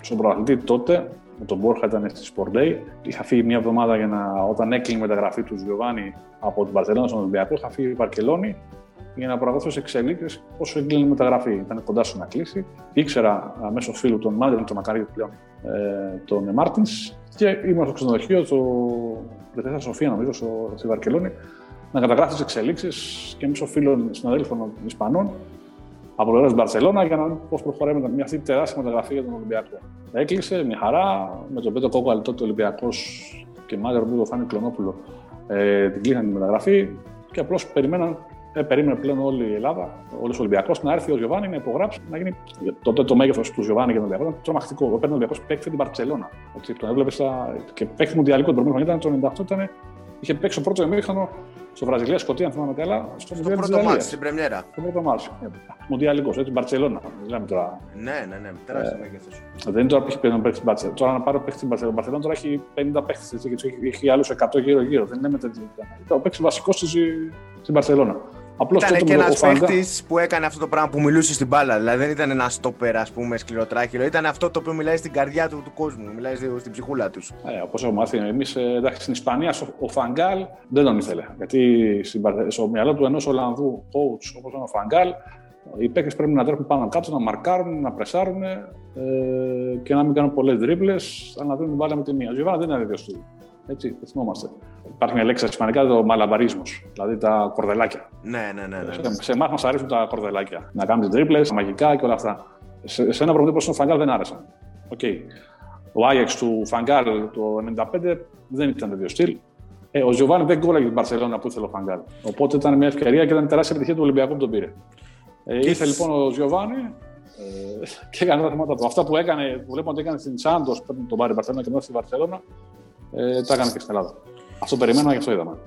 [SPEAKER 2] στον προαθλητή τότε, με τον Μπόρχα ήταν στη Sport Day. Είχα φύγει μια εβδομάδα για να, όταν έκλεινε η μεταγραφή του Γιωβάνι από την Παρσελόνα στον Ολυμπιακό. Είχα φύγει η Βαρκελόνη για να προαγωθώ σε εξελίξει όσο εγκλίνει η μεταγραφή. Ήταν κοντά στο να κλείσει. Ήξερα μέσω φίλου τον Μάντελ, τον Μακαρίδη πλέον, ε, τον Μάρτινς και ήμουν στο ξενοδοχείο, το Πρετέσα Σοφία, νομίζω, στο, στη Βαρκελόνη, να καταγράφω τι εξελίξεις και μέσω φίλων συναδέλφων Ισπανών από πλευράς της Μπαρσελόνα για να δούμε πώς προχωράμε με μια αυτή τεράστια μεταγραφή για τον Ολυμπιακό. Έκλεισε μια χαρά με τον Πέτο Κόκο τότε Ολυμπιακός και μάγαρο που το φάνηκε Κλονόπουλο. Ε, την κλείσανε τη μεταγραφή και απλώς περιμέναν ε, περίμενε πλέον όλη η Ελλάδα, όλος ο Ολυμπιακός να έρθει ο Γιωβάνι να υπογράψει, να γίνει. Τότε το μέγεθος του Γιωβάνι και τον Ολυμπιακό ήταν τρομακτικό. Έπαιρνε ο Ολυμπιακός παίκτη την Παρσελώνα. Τον έβλεπε και παίκτη μουντιαλικό τον προηγούμενο ήταν το 98 ήταν. Είχε παίξει το πρώτο εμίχρονο στο Βραζιλία, Σκοτία, αν θυμάμαι καλά.
[SPEAKER 1] Στο, στο πρώτο μάτι, στην Πρεμιέρα.
[SPEAKER 2] Στο πρώτο μάτι. Μουντιαλικό, έτσι, Μπαρσελόνα. Μιλάμε τώρα.
[SPEAKER 1] Ναι, ναι, ναι, τεράστιο ε, μέγεθος.
[SPEAKER 2] Δεν είναι τώρα που έχει παίξει παίχτη Μπαρσελόνα. Τώρα να πάρω παίχτη στην Μπαρσελόνα, τώρα έχει 50 παίχτε και έχει άλλους 100 γύρω-γύρω. Δεν είναι με τέτοιο. Ο παίχτη βασικός στην Μπαρσελόνα.
[SPEAKER 1] Απλώς ήταν και ένας παίχτης που έκανε αυτό το πράγμα που μιλούσε στην μπάλα. Δηλαδή δεν ήταν ένα στόπερ, ας πούμε, σκληροτράχυλο. Ήταν αυτό το οποίο μιλάει στην καρδιά του, του κόσμου, μιλάει στην ψυχούλα τους.
[SPEAKER 2] Ε, Όπως έχουμε μάθει εμείς, ε, στην Ισπανία ο Φαγκάλ δεν τον ήθελε. Γιατί στο μυαλό του ενός Ολλανδού coach όπως ήταν ο Φαγκάλ, οι παίκτες πρέπει να τρέχουν πάνω κάτω, να μαρκάρουν, να πρεσάρουν ε, και να μην κάνουν πολλές τρίπλε, αλλά να δίνουν την μπάλα με τη μία. Ο Γιωβάνα δεν ήταν ίδιο του. Έτσι, το θυμόμαστε. Υπάρχει μια λέξη στα Ισπανικά, το μαλαμπαρίσμος, δηλαδή τα κορδελάκια.
[SPEAKER 1] Ναι, ναι, ναι. ναι.
[SPEAKER 2] Σε, σε εμάς μας αρέσουν τα κορδελάκια. Να κάνουμε τρίπλες, μαγικά και όλα αυτά. Σε, σε ένα προμηθείο όπω ο Φαγκάλ δεν άρεσαν. Okay. Ο Άγιαξ του Φαγκάλ το 1995 δεν ήταν τέτοιο στυλ. Ε, ο Ζιωβάνι δεν κόλλαγε την Παρσελόνα που ήθελε ο Φαγκάλ. Οπότε ήταν μια ευκαιρία και ήταν τεράστια επιτυχία του Ολυμπιακού που τον πήρε. Ε, ήρθε λοιπόν ο Ζιωβάνι ε, και έκανε τα θέματα του. Αυτά που έκανε, που βλέπουμε ότι έκανε στην Σάντος πριν τον πάρει Παρσελόνα και μετά στη Βαρκελόνα, ε, τα έκανε και στην Ελλάδα. Αυτό περιμένουμε και αυτό είδαμε.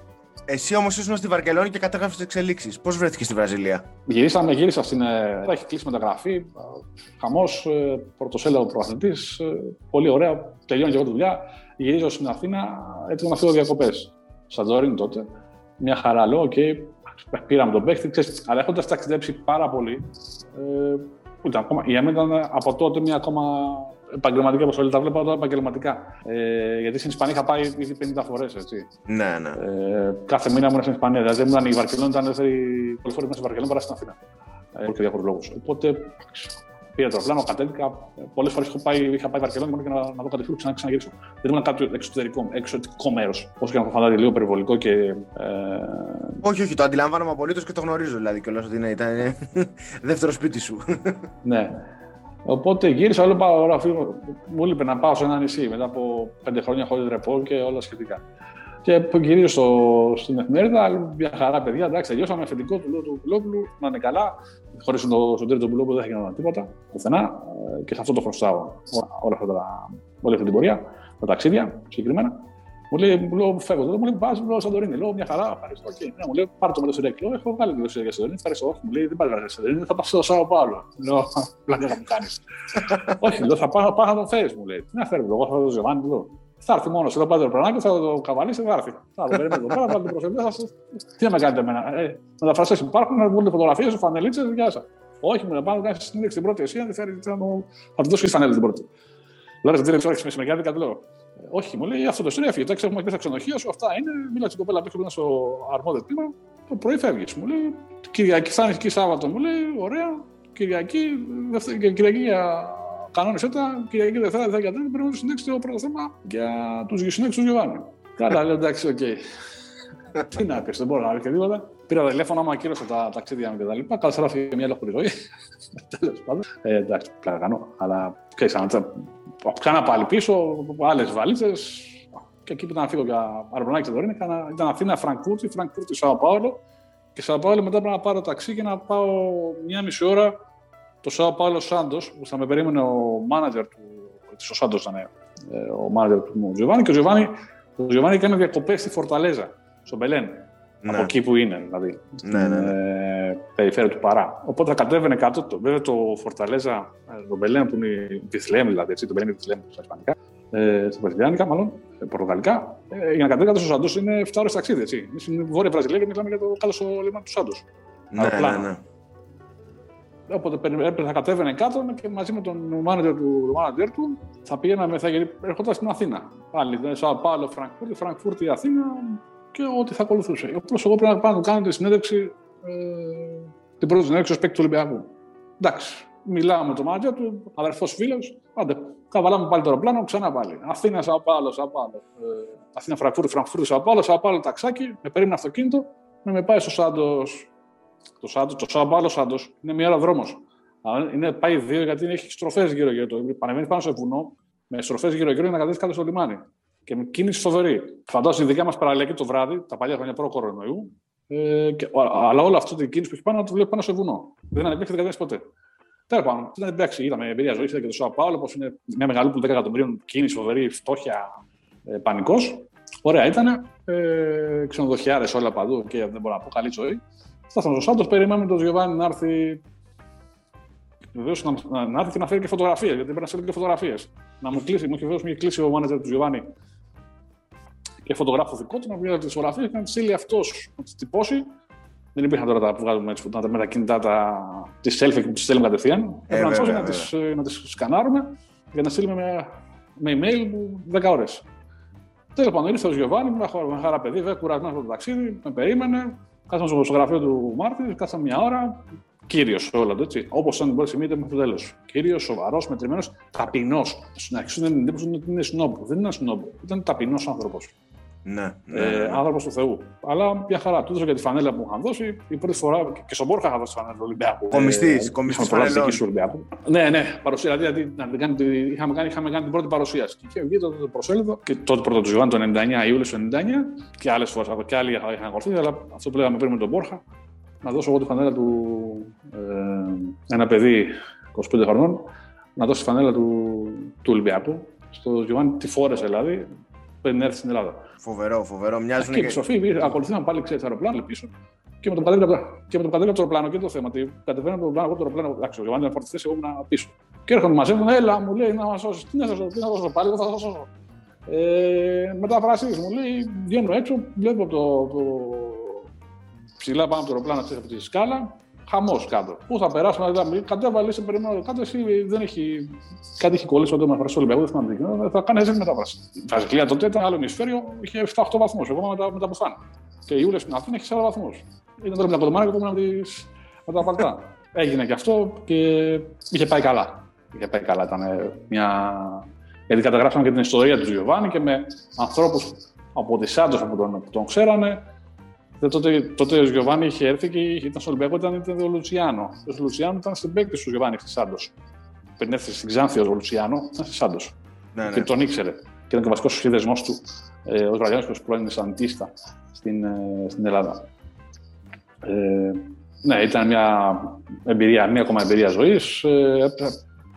[SPEAKER 1] Εσύ όμως ήσουν στη Βαρκελόνη και κατέγραψε τι εξελίξεις. Πώς βρέθηκες στη Βραζιλία,
[SPEAKER 2] Γυρίσαμε, γύρισα στην. Ε, έχει κλείσει μεταγραφή. Χαμός, ε, πρωτοσέλιδο προαθλητή. Ε, πολύ ωραία. Τελειώνει και εγώ τη δουλειά. Γυρίζω στην Αθήνα έτοιμο να φύγω διακοπές. Σαντορίνη τότε. Μια χαρά λέω, okay, πήραμε τον παίχτη. αλλά έχοντας ταξιδέψει πάρα πολύ. Ε, ήταν ακόμα, εμέ ήταν από τότε μια ακόμα επαγγελματική αποστολή. Τα βλέπω τώρα επαγγελματικά. Ε, γιατί στην Ισπανία είχα πάει ήδη 50 φορές.
[SPEAKER 1] Ναι, ναι.
[SPEAKER 2] Ε, κάθε μήνα ήμουν στην Ισπανία. Δηλαδή ήμουν η Βαρκελόνη, ήταν δεύτερη πολλές φορές μέσα στη Βαρκελόνη παρά στην Αθήνα. Ε, για διάφορους λόγους. Οπότε πήρα το πλάνο, κατέβηκα. Πολλές φορές είχα πάει, είχα πάει Βαρκελόνη μόνο και να, να δω κάτι φίλο ξανά ξαναγυρίσω. Δεν ήμουν κάποιο εξωτερικό, εξωτικό μέρος. Όσο και να το φαντάζεται λίγο περιβολικό και. Ε...
[SPEAKER 1] Όχι, όχι, το αντιλαμβάνομαι απολύτως και το γνωρίζω δηλαδή κιόλας ότι είναι, ήταν δεύτερο σπίτι σου.
[SPEAKER 2] ναι. Οπότε γύρισα, όλο πάω, ώρα, μου είπε να πάω σε ένα νησί μετά από πέντε χρόνια χωρίς ρεπό και όλα σχετικά. Και γυρίζω στο, στην εφημερίδα, μια χαρά παιδιά, εντάξει, τελειώσαμε αφεντικό του του Πουλόπουλου, να είναι καλά. Χωρίς τον, τον τρίτο Πουλόπουλο δεν θα γινόταν τίποτα, πουθενά. Ε, και σε αυτό το χρωστάω όλα αυτά τα, όλη αυτή την πορεία, τα ταξίδια συγκεκριμένα. Μου λέει, μου λέω, φεύγω εδώ, μου λέει, πα, μου λέω, Σαντορίνη. Λέω, μια χαρά, ευχαριστώ. Και ναι, μου λέει, πάρε το με το Σιρέκ. Λέω, έχω βγάλει το Σιρέκ για Σαντορίνη, ευχαριστώ. Όχι, μου λέει, δεν πάρε το Σαντορίνη, θα πάω στο Σάο Πάολο. Λέω, πλάκα μου κάνεις. Όχι, λέω, θα πάω, πάω να τον φέρεις, μου λέει. Τι να φέρει, εγώ θα το Ζεβάνι, λέω. Θα έρθει μόνος εδώ πάτε το προνάκι, θα το καβαλήσει, θα έρθει. Θα το περιμένω εδώ πέρα, θα το προσωπικό σα. Τι να με κάνετε εμένα. Ε, μεταφραστέ υπάρχουν, να βγουν φωτογραφίες, φανελίτσε, γεια σας. Όχι, μου λέει, πάνω κάνεις συνέντευξη την πρώτη εσύ, αν δεν θέλεις, θα τους δώσεις φανέλη την πρώτη. Λέω, δεν ξέρω, έχεις μεσημεριάτικα, του λέω. Όχι, μου λέει αυτό το ιστορία, φύγει. έχουμε και στα ξενοδοχεία σου, αυτά είναι. Μίλα στην κοπέλα που στο αρμόδιο τμήμα. Το πρωί φεύγεις. Μου λέει Κυριακή, θα εκεί Σάββατο. Μου λέει ωραία. Κυριακή, δευτε, Κυριακή για κανόνες έτα. Κυριακή Δευτέρα, Δευτέρα και Τρίτη πρέπει να συνέξει το πρώτο θέμα για τους γυσινέξου του Γιωβάνι. Καλά, λέω εντάξει, οκ. Τι να πεις, δεν μπορώ να πει και τίποτα. Πήρα τηλέφωνο, άμα ακύρωσα τα ταξίδια μου και τα λοιπά. Καλά, μια ολόκληρη ζωή. Τέλος πάντων. Ε, εντάξει, πλάκα κάνω. Αλλά ξέρει, Ξανά πάλι πίσω, άλλες βαλίτσες. Και εκεί που ήταν να φύγω για αεροπλανάκι και δωρή, ήταν Αθήνα, Φραγκούρτη, Φραγκούρτη, Σάο Πάολο. Και Σάο Πάολο μετά πρέπει να πάρω ταξί και να πάω μια μισή ώρα το Σάο Πάολο Σάντος, που θα με περίμενε ο μάνατζερ του. Ο Σάντος ήταν ε, ο μάνατζερ του Τζιοβάνι. Και ο Τζιοβάνι, ο Τζιοβάνι έκανε διακοπές στη Φορταλέζα, στο Μπελέν. Ναι. Από εκεί που είναι, δηλαδή.
[SPEAKER 1] Ναι, ναι, ναι.
[SPEAKER 2] Ε, περιφέρεια του Παρά. Οπότε θα κατέβαινε κάτω. Το, βέβαια το Φορταλέζα, ε, το Μπελέν που είναι η Βιθλέμ, δηλαδή, έτσι, το Μπελέν Βιθλέμ στα Ισπανικά, ε, στα Βραζιλιάνικα, μάλλον, ε, Πορτογαλικά. Ε, για να κατέβει κάτω στο Σάντος είναι 7 ώρες ταξίδι. Έτσι. Εμεί στην Βόρεια Βραζιλία και μιλάμε για το κάτω στο λιμάνι του Σάντος.
[SPEAKER 1] Ναι, ναι, ναι.
[SPEAKER 2] Οπότε έπρεπε να κατέβαινε κάτω και μαζί με τον μάνατζερ του, manager του θα πήγαιναμε, θα έρχονταν στην Αθήνα. Πάλι, δηλαδή, Σάο Πάολο, Φραγκφούρτη, Φραγκφούρτη, Αθήνα, και ό,τι θα ακολουθούσε. Απλώς εγώ πρέπει να πάω να κάνω τη συνέντευξη, ε, την πρώτη συνέντευξη ως παίκτη του Ολυμπιακού. Εντάξει, μιλάω με τον μάτια του, αδερφός φίλος, άντε, καβαλάμε πάλι το αεροπλάνο, ξανά πάλι. Αθήνα, Σαπάλο, Σαπάλο. Ε, Αθήνα, Φραγκφούρτη, Φραγκφούρτη, Σαπάλο, Σαπάλο, ταξάκι, με περίμενε αυτοκίνητο, με, με πάει στο Σάντος. Το Σάντος, το Σαπάλο Σάντος, είναι μια ώρα δρόμο. Είναι, πάει δύο γιατί έχει στροφές γύρω-γύρω. Πανεβαίνει πάνω σε βουνό, με στροφές γύρω-γύρω για να κατέβει κάτω στο λιμάνι και με κίνηση φοβερή. Φαντάζομαι η δικιά μας παραλιακή το βράδυ, τα παλιά χρόνια προ κορονοϊού, Ε, και, αλλά όλο αυτό την κίνηση που έχει πάνω το βλέπει πάνω σε βουνό. Δεν ανεπέχει δεν ποτέ. Τέλος πάντων, ήταν εντάξει, είδαμε εμπειρία ζωής, είδα και το Σάο Πάολο, πώς είναι μια μεγάλη που 10 εκατομμυρίων κίνηση, φοβερή, φτώχεια, ε, πανικός. Ωραία ήταν. Ε, Ξενοδοχιάρε όλα παντού και δεν μπορώ να πω καλή ζωή. Φτάσαμε στο Σάντος, περιμένουμε τον Γιωβάνι να έρθει. Βεβαίως να, να, έρθει και να φέρει και φωτογραφίες, γιατί πρέπει να στείλει και φωτογραφίες. Να μου κλείσει, μου έχει βεβαίω κλείσει ο μάνατζερ του Γιωβάνι και φωτογράφο δικό του, να βγάλει τι φωτογραφίε και να τι στείλει αυτός να τι τυπώσει. Δεν υπήρχαν τώρα τα που βγάζουμε έτσι, τα, με τα κινητά τα, τη selfie που τι στέλνουμε κατευθείαν. Ε, Πρέπει να τις, να τις σκανάρουμε για να στείλουμε με, με email 10 ώρες. Τέλος πάντων, ήρθε ο Γιωβάνι, με χαρά παιδί, βέβαια κουρασμένος από το ταξίδι, με περίμενε. Κάτσαμε στο γραφείο του Μάρτι, κάτσαμε μια ώρα. Κύριος όλα το έτσι. Όπως αν μπορεί να μέχρι το τέλος. Κύριος, σοβαρός, μετρημένος, ταπεινός. Στην αρχή σου δεν εντύπωση ότι είναι σνόμπ. Δεν είναι σνόμπ. Ήταν ταπεινός άνθρωπος.
[SPEAKER 1] Ναι, ναι,
[SPEAKER 2] ε, ναι. άνθρωπος του Θεού. Αλλά μια χαρά. Του έδωσα και τη φανέλα που μου είχαν δώσει. Η πρώτη φορά και στον Μπόρχα είχα δώσει τη φανέλα του Ολυμπιακού.
[SPEAKER 1] Κομιστής, ε, κομιστής
[SPEAKER 2] του Ολυμπιακού. Ναι, ναι, παρουσία. Δηλαδή, δηλαδή κάνει, είχαμε, κάνει, είχαμε κάνει την πρώτη παρουσίαση. Και είχε βγει το, το προσέλιδο και τότε πρώτο του Ιωάννη το 99, Ιούλιος του 99 και άλλες φορές και άλλοι είχαν ακολουθεί. Αλλά αυτό που λέγαμε πριν με τον Μπόρχα, να δώσω εγώ τη φανέλα του ε, ένα παιδί 25 χρονών, να δώσει τη φανέλα του, του Ολυμπιακού. Στο Γιωάννη τη φόρεσε δηλαδή, πριν έρθει στην Ελλάδα.
[SPEAKER 1] Φοβερό, φοβερό. Μοιάζουν
[SPEAKER 2] και. Και Σοφή, ακολουθήσαμε πάλι ξέρεις αεροπλάνο πίσω. Και με τον κατέβηκα και με τον κατέβηκα το αεροπλάνο και το θέμα. Ότι κατεβαίνω το αεροπλάνο, εγώ το αεροπλάνο. Εντάξει, ο Γιωβάνι ήταν φορτιστή, εγώ ήμουν πίσω. Και έρχονται μαζί μου, έλα, μου λέει να μας σώσεις. Τι να σας τι να δώσω πάλι, εγώ θα σας σώσω. Ε, μεταφράσει μου λέει, βγαίνω έξω, βλέπω το, το ψηλά πάνω από το αεροπλάνο από τη σκάλα χαμός κάτω. Πού θα περάσουμε, δηλαδή, κατέβαλε, σε περιμένω κάτω. Εσύ δεν έχει. Κάτι έχει κολλήσει όταν με φρασό Ολυμπιακό, δεν θυμάμαι Θα κάνεις έτσι μετάφραση. Η Βραζιλία τότε ήταν άλλο ημισφαίριο, είχε 7-8 βαθμούς. Εγώ με τα, με τα μπουφάν. Και η Ιούλια στην Αθήνα έχεις 4 βαθμούς. Ήταν τώρα με τα κοντομάρια και με, με τα παλτά. Έγινε και αυτό και είχε πάει καλά. Είχε πάει καλά. Ήταν μια. Γιατί καταγράψαμε και την ιστορία του Γιωβάνι και με ανθρώπους από τη Σάντος που τον, που τον ξέρανε, τότε, τότε ο Γιωβάνι είχε έρθει και ήταν στο Ολυμπιακό, ήταν, ήταν ο Λουτσιάνο. Ο Λουτσιάνο ήταν στην παίκτη του Γιωβάνι στη Σάντος. Πριν έρθει στην Ξάνθη ο Λουτσιάνο, ήταν στη Σάντος. Ναι, ναι. Και τον ήξερε. Και ήταν και ο βασικός σύνδεσμό του ε, ω Βραζιλιάνο που πρώην Σαντίστα στην, ε, στην Ελλάδα. Ε, ναι, ήταν μια εμπειρία, μια ακόμα εμπειρία ζωής. Ε,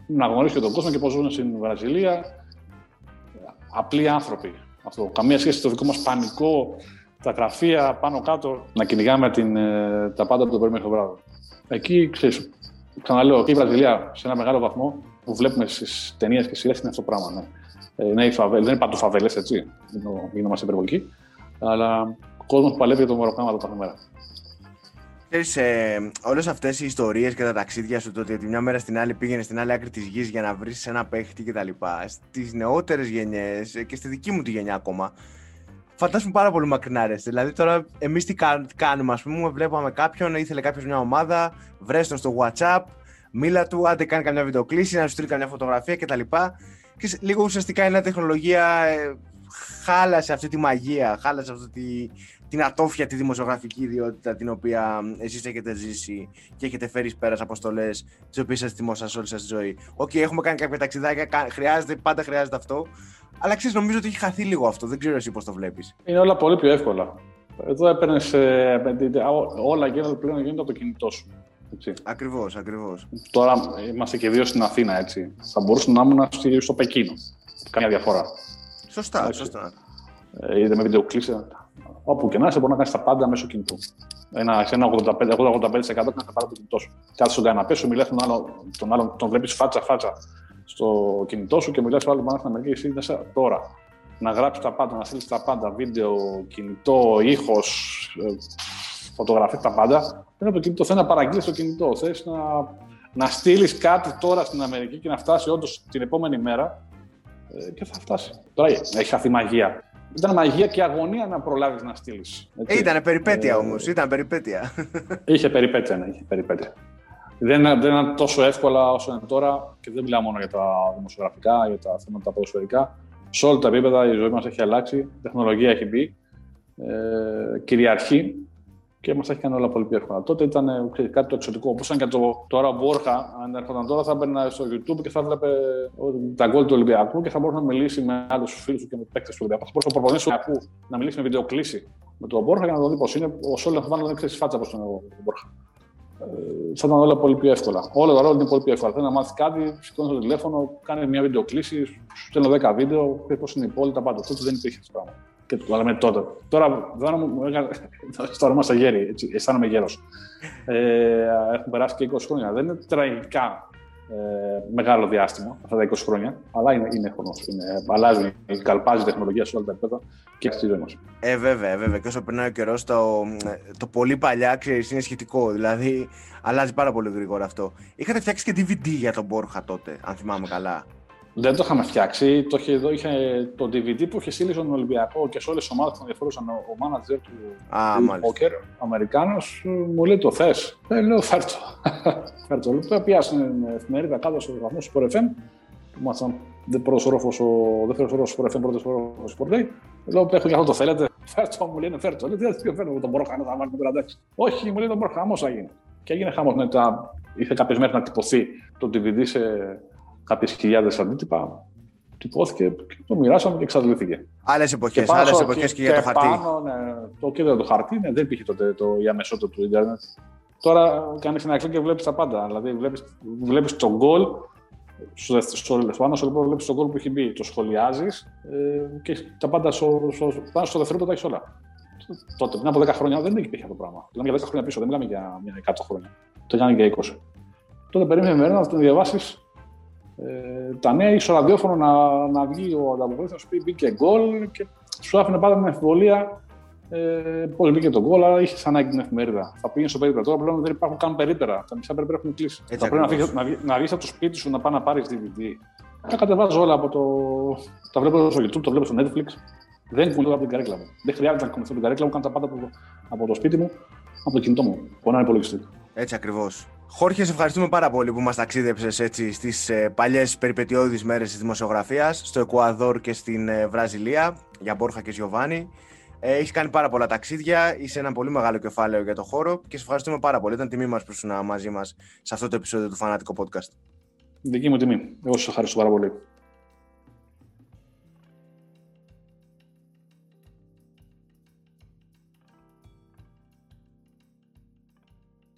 [SPEAKER 2] να γνωρίσει και τον κόσμο και πώς ζουν στην Βραζιλία. Απλοί άνθρωποι. Αυτό. Καμία σχέση με το δικό μας πανικό τα γραφεία πάνω κάτω, να κυνηγάμε την, ε, τα πάντα από το πρωί μέχρι το βράδυ. Εκεί, ξέρεις, ξαναλέω, και η Βραζιλία σε ένα μεγάλο βαθμό που βλέπουμε στις ταινίες και σειρές είναι αυτό το πράγμα. Ναι. Ε, ναι, φαβέλ, δεν είναι παντού φαβέλες, έτσι. Γίνομαστε υπερβολικοί. Αλλά ο κόσμος παλεύει για το μεροκάματο κάθε μέρα.
[SPEAKER 1] Ξέρεις, ε, όλες αυτές οι ιστορίες και τα ταξίδια σου, το ότι μια μέρα στην άλλη πήγαινες στην άλλη άκρη της γης για να βρεις ένα παίχτη κτλ. Στις νεότερες γενιές και στη δική μου τη γενιά ακόμα, φαντάζομαι πάρα πολύ μακρινάρες. Δηλαδή, τώρα εμείς τι κάνουμε, ας πούμε, βλέπαμε κάποιον, ήθελε κάποιος μια ομάδα, βρέστο στο WhatsApp, μίλα του, άντε κάνει καμιά βιντεοκλήση, να σου στείλει καμιά φωτογραφία κτλ. Και λίγο ουσιαστικά η νέα τεχνολογία ε, χάλασε αυτή τη μαγεία, χάλασε αυτή τη, την ατόφια τη δημοσιογραφική ιδιότητα την οποία εσείς έχετε ζήσει και έχετε φέρει πέρας αποστολές τις οποίες σας θυμόσαστε όλη σας τη ζωή. Okay, έχουμε κάνει κάποια ταξιδάκια, χρειάζεται, πάντα χρειάζεται αυτό. Αλλά ξέρεις, νομίζω ότι έχει χαθεί λίγο αυτό. Δεν ξέρω εσύ πώς το βλέπεις.
[SPEAKER 2] Είναι όλα πολύ πιο εύκολα. Εδώ έπαιρνες. όλα γίνονται πλέον γίνονται από το κινητό σου.
[SPEAKER 1] Ακριβώς, ακριβώς.
[SPEAKER 2] Τώρα είμαστε και δύο στην Αθήνα, έτσι. Θα μπορούσα να ήμουν στο Πεκίνο. Καμία διαφορά.
[SPEAKER 1] Σωστά, έτσι. σωστά.
[SPEAKER 2] Ε, είτε με βιντεοκλήση. Όπου και να είσαι, μπορεί να κάνεις τα πάντα μέσω κινητού. Ένα, σε ένα 85-85% κάνει τα πάντα το κινητό σου. Κάθε στον καναπέ σου, μιλάς τον άλλον, τον, άλλο, τον βλέπεις φάτσα-φάτσα στο κινητό σου και μιλάς στο άλλο πάνω στην Αμερική, εσύ είσαι τώρα. Να γράψεις τα πάντα, να στείλεις τα πάντα, βίντεο, κινητό, ήχος, ε, φωτογραφία, τα πάντα. Δεν είναι το κινητό, θέλει να παραγγείλεις το κινητό. Θες να, να στείλεις κάτι τώρα στην Αμερική και να φτάσει όντως την επόμενη μέρα ε, και θα φτάσει. Τώρα έχει χαθεί μαγεία. Ήταν μαγεία και αγωνία να προλάβεις να στείλεις.
[SPEAKER 1] Ε, ήταν περιπέτεια ε, όμως. Ήταν περιπέτεια.
[SPEAKER 2] Είχε περιπέτεια, ναι, είχε περιπέτεια δεν, δεν είναι τόσο εύκολα όσο είναι τώρα και δεν μιλάω μόνο για τα δημοσιογραφικά, για τα θέματα ποδοσφαιρικά. Σε όλα τα επίπεδα η ζωή μας έχει αλλάξει, η τεχνολογία έχει μπει, ε, κυριαρχεί και μας έχει κάνει όλα πολύ πιο εύκολα. Τότε ήταν ξέρεις, κάτι το εξωτικό. Όπως και το, τώρα ο Μπόρχα, αν έρχονταν τώρα, θα μπαίνει στο YouTube και θα βλέπε τα γκολ του Ολυμπιακού και θα μπορούσε να μιλήσει με άλλους φίλους του και με παίκτες του Ολυμπιακού. Θα μπορούσε ο προπονητή του Ολυμπιακού να μιλήσει με βιντεοκλήση με τον Μπόρχα για να δω πώς είναι. Ο Σόλεν θα δεν ξέρεις φάτσα πώ είναι ο Μπόρχα. Ε, θα ήταν όλα πολύ πιο εύκολα. Όλα τα ρόλια είναι πολύ πιο εύκολα. Θέλει να μάθεις κάτι, σηκώνεις το τηλέφωνο, κάνεις μια βιντεοκλήση, σου στέλνω 10 βίντεο, πώς είναι η πόλη, τα πάντα. Τότε δεν υπήρχε αυτό πράγμα. Και το λέμε τότε. Τώρα δεν μου τώρα είμαστε γέροι, αισθάνομαι γέρος. Ε, έχουν περάσει και 20 χρόνια. Δεν είναι τραγικά ε, μεγάλο διάστημα, αυτά τα 20 χρόνια, αλλά είναι, είναι χρόνο. Είναι, αλλάζει, καλπάζει η τεχνολογία σε όλα τα επίπεδα και στη ζωή μας.
[SPEAKER 1] Ε, βέβαια, βέβαια. Και όσο περνάει ο καιρός, το, το πολύ παλιά ξέρεις είναι σχετικό. Δηλαδή, αλλάζει πάρα πολύ γρήγορα αυτό. Είχατε φτιάξει και DVD για τον Μπόρχα τότε, αν θυμάμαι καλά.
[SPEAKER 2] Δεν το είχαμε φτιάξει. Το είχε, εδώ είχε το DVD που είχε στείλει στον Ολυμπιακό και σε όλες τις ομάδες που ενδιαφέρουσαν ο, ο μάνατζερ του Πόκερ, Αμερικάνος, μου λέει το θες; Ε, λέω φέρτο. φέρτο. Λέω πιάσει την εφημερίδα κάτω στο βαθμό του FM. Που ήμασταν πρώτος όροφος, ο δεύτερος όροφος του FM, πρώτος όροφος του Sport Λέω έχω και αυτό το θέλετε; Φέρτο, μου λένε φέρτο. Λέω τι δεν φέρτο, τον μπορώ να θα βάλει τον Όχι, μου λέει τον μπορώ χαμός θα γίνει. Και έγινε χαμός. Μετά είχε κάποιε μέρε να τυπωθεί το DVD σε κάποιες χιλιάδες αντίτυπα. Τυπώθηκε και το μοιράσαμε και εξαντλήθηκε.
[SPEAKER 1] Άλλες εποχές, άλλες εποχές και, και, για το χαρτί.
[SPEAKER 2] Πάνω, ναι, το κέντρο το χαρτί, ναι, δεν υπήρχε τότε το, η αμεσότητα του Ιντερνετ. Τώρα κάνεις ένα κλικ και βλέπεις τα πάντα. Δηλαδή βλέπει βλέπεις τον γκολ. Στο, στο, πάνω στο λοιπόν βλέπεις τον γκολ που έχει μπει. Το σχολιάζεις ε, και τα πάντα στο, στο, πάνω στο δευτερόλεπτο τα έχεις όλα. Τότε, πριν από 10 χρόνια δεν υπήρχε αυτό το πράγμα. Μιλάμε για 10 χρόνια πίσω, δεν μιλάμε για 100 χρόνια. Το έκανε για 20. Τότε περίμενε μέρα να το διαβάσεις ε, τα νέα ίσω ραδιόφωνο να, να βγει ο ανταποκριτή να σου πει μπήκε γκολ και σου άφηνε πάντα την αμφιβολία ε, πώς μπήκε το γκολ, αλλά είχες ανάγκη την εφημερίδα. Θα πήγαινε στο περίπτερο. Τώρα πλέον δεν υπάρχουν καν περίπτερα. Τα μισά περίπτερα έχουν κλείσει. Έτσι θα πρέπει να, βγει, να, βγει από το σπίτι σου να πάει να πάρεις DVD. Τα κατεβάζω όλα από το. Τα βλέπω στο YouTube, το βλέπω στο Netflix. Δεν κουνηθώ από την καρέκλα μου. Δεν χρειάζεται να κουνηθώ από την καρέκλα μου, κάνω τα πάντα από το, από το σπίτι μου, από το κινητό μου. Πονάει υπολογιστή.
[SPEAKER 1] Έτσι ακριβώς. Χόρχε, ευχαριστούμε πάρα πολύ που μας ταξίδεψες έτσι στις ε, παλιές περιπετειώδεις μέρες της δημοσιογραφίας, στο Εκουαδόρ και στην ε, Βραζιλία, για Μπόρχα και Γιωβάνι. Ε, έχεις κάνει πάρα πολλά ταξίδια, είσαι ένα πολύ μεγάλο κεφάλαιο για το χώρο και σε ευχαριστούμε πάρα πολύ. Ήταν τιμή μας που ήσουν μαζί μας σε αυτό το επεισόδιο του Φανάτικο Podcast.
[SPEAKER 2] Δική μου τιμή. Εγώ σας ευχαριστώ πάρα πολύ.